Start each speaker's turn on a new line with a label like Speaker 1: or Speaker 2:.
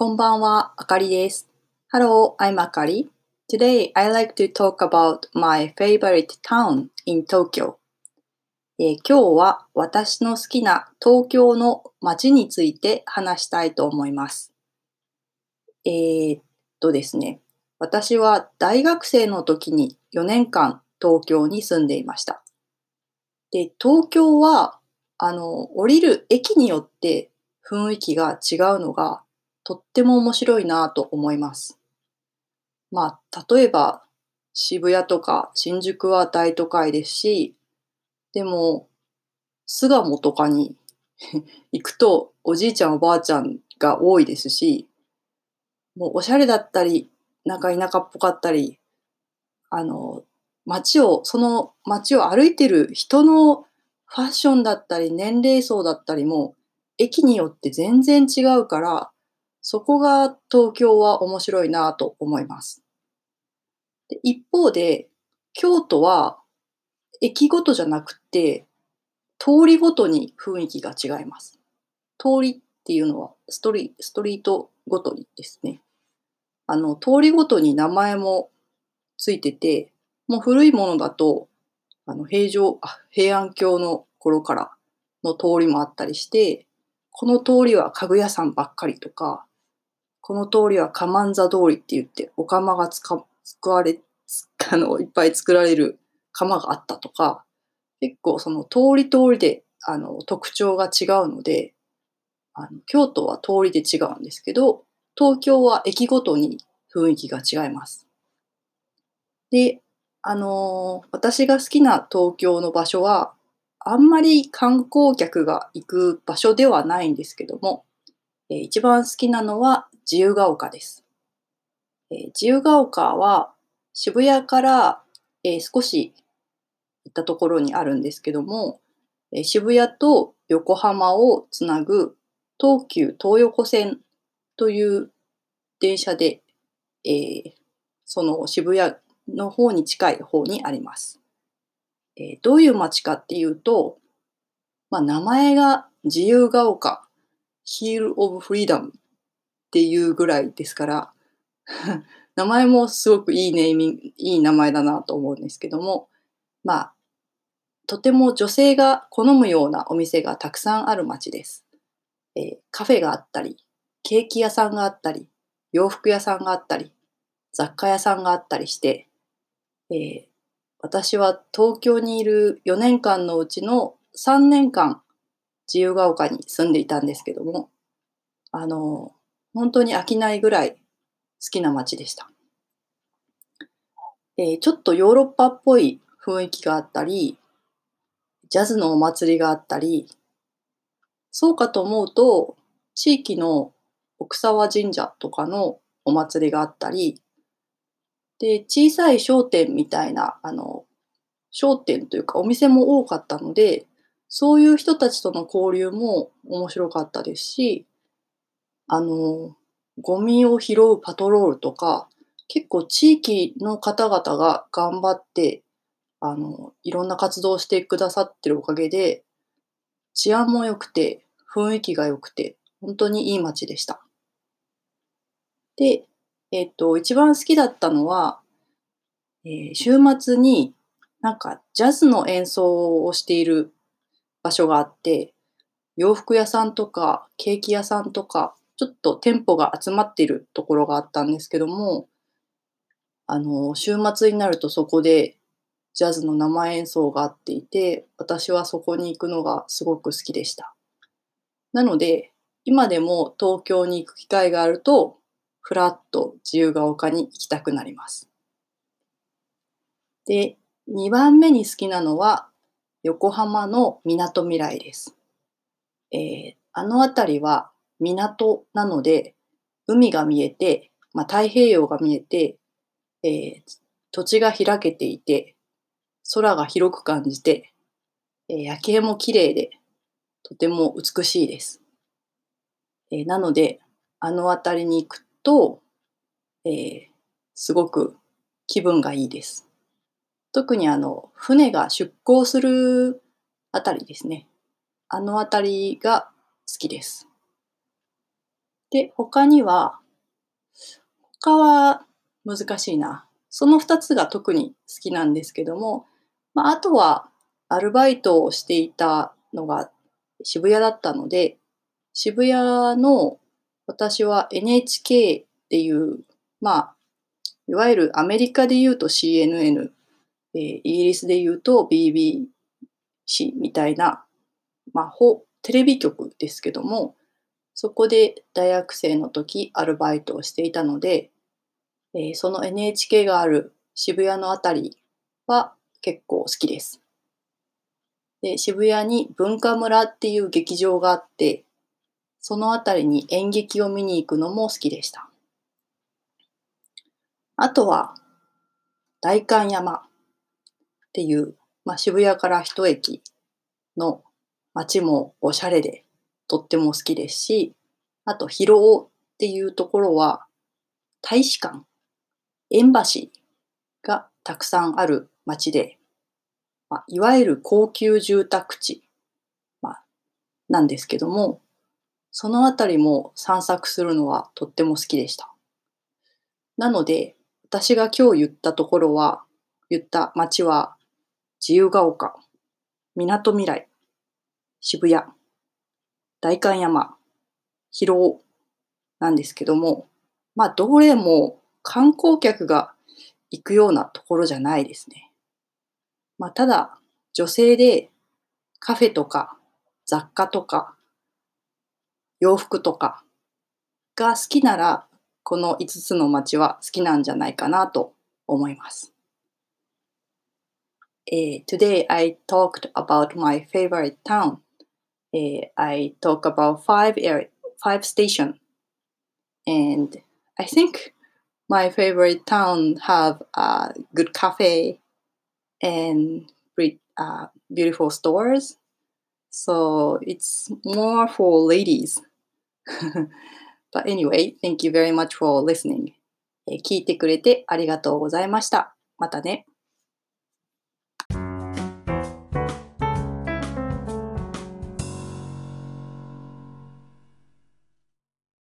Speaker 1: こんばんは、あかりです。Hello, I'm Akari. Today, I like to talk about my favorite town in Tokyo. えー今日は私の好きな東京の街について話したいと思います。えーっとですね、私は大学生の時に4年間東京に住んでいました。で、東京は、あの、降りる駅によって雰囲気が違うのがとっても面白いなと思います。まあ、例えば渋谷とか新宿は大都会ですし、でも巣鴨とかに 行くとおじいちゃんおばあちゃんが多いですし、もうおしゃれだったり、なんか田舎っぽかったり、あの、街を、その街を歩いてる人のファッションだったり年齢層だったりも駅によって全然違うから、そこが東京は面白いなと思います。一方で、京都は駅ごとじゃなくて、通りごとに雰囲気が違います。通りっていうのはストリストリートごとにですね。あの、通りごとに名前もついてて、もう古いものだと、あの、平城、あ平安京の頃からの通りもあったりして、この通りは家具屋さんばっかりとか、この通りはカマンザ通りって言って、お釜が使われ、あの、いっぱい作られる釜があったとか、結構その通り通りで、あの、特徴が違うので、あの京都は通りで違うんですけど、東京は駅ごとに雰囲気が違います。で、あのー私が好きな東京の場所は、あんまり観光客が行く場所ではないんですけども、えー一番好きなのは自由が丘です。えー自由が丘は渋谷から、えー少し行ったところにあるんですけども、えー渋谷と横浜をつなぐ東急東横線という電車で、えーその渋谷の方に近い方にあります。えーどういう街かっていうと、まあ、名前が自由が丘、ヒール・オブ・フリーダムっていうぐらいですから、名前もすごくいいネーミング、いい名前だなと思うんですけども、まあ、とても女性が好むようなお店がたくさんある街です。えーカフェがあったり、ケーキ屋さんがあったり、洋服屋さんがあったり、雑貨屋さんがあったりして、えー私は東京にいる4年間のうちの3年間自由が丘に住んでいたんですけども、あの、本当に飽きないぐらい好きな街でした。えちょっとヨーロッパっぽい雰囲気があったり、ジャズのお祭りがあったり、そうかと思うと、地域の奥沢神社とかのお祭りがあったり、で、小さい商店みたいな、あの、商店というかお店も多かったので、そういう人たちとの交流も面白かったですし、あの、ゴミを拾うパトロールとか、結構地域の方々が頑張って、あの、いろんな活動をしてくださってるおかげで、治安も良くて、雰囲気が良くて、本当にいい街でした。で、えっと、一番好きだったのは、えー週末になんかジャズの演奏をしている場所があって、洋服屋さんとかケーキ屋さんとか、ちょっと店舗が集まっているところがあったんですけども、あの、週末になるとそこでジャズの生演奏があっていて、私はそこに行くのがすごく好きでした。なので、今でも東京に行く機会があると、ふらっと自由が丘に行きたくなります。で、2番目に好きなのは、横浜のみなとみらいです。えーあの辺りは港なので、海が見えて、まあ、太平洋が見えて、えー土地が開けていて、空が広く感じて、えー夜景も綺麗で、とても美しいです。えーなので、あの辺りに行くと、えーすごく気分がいいです。特にあの、船が出港するあたりですね。あのあたりが好きです。で、他には、他は難しいな。その2つが特に好きなんですけども、まあ、あとはアルバイトをしていたのが渋谷だったので、渋谷の私は NHK っていう、まあ、いわゆるアメリカで言うと CNN、えー、イギリスで言うと BBC みたいな、まあ、テレビ局ですけども、そこで大学生の時アルバイトをしていたので、えー、その NHK がある渋谷のあたりは結構好きです。で、渋谷に文化村っていう劇場があって、そのあたりに演劇を見に行くのも好きでした。あとは、代官山っていう、まあ、渋谷から一駅の街もおしゃれでとっても好きですし、あと、広尾っていうところは、大使館、エンバシーがたくさんある街で、まあ、いわゆる高級住宅地、まあ、なんですけども、そのあたりも散策するのはとっても好きでした。なので、私が今日言ったところは、言った街は、自由が丘、港未来、渋谷、代官山、広尾なんですけども、まあ、どれも観光客が行くようなところじゃないですね。まあ、ただ、女性でカフェとか雑貨とか洋服とかが好きなら、この5つの街は好きなんじゃないかなと思います。Uh, today I talked about my favorite town. Uh, I talk about five area, five station, and I think my favorite town have a good cafe and uh, beautiful stores. So it's more for ladies. But anyway, thank you very much for listening. 聞いてくれてありがとうございました。またね。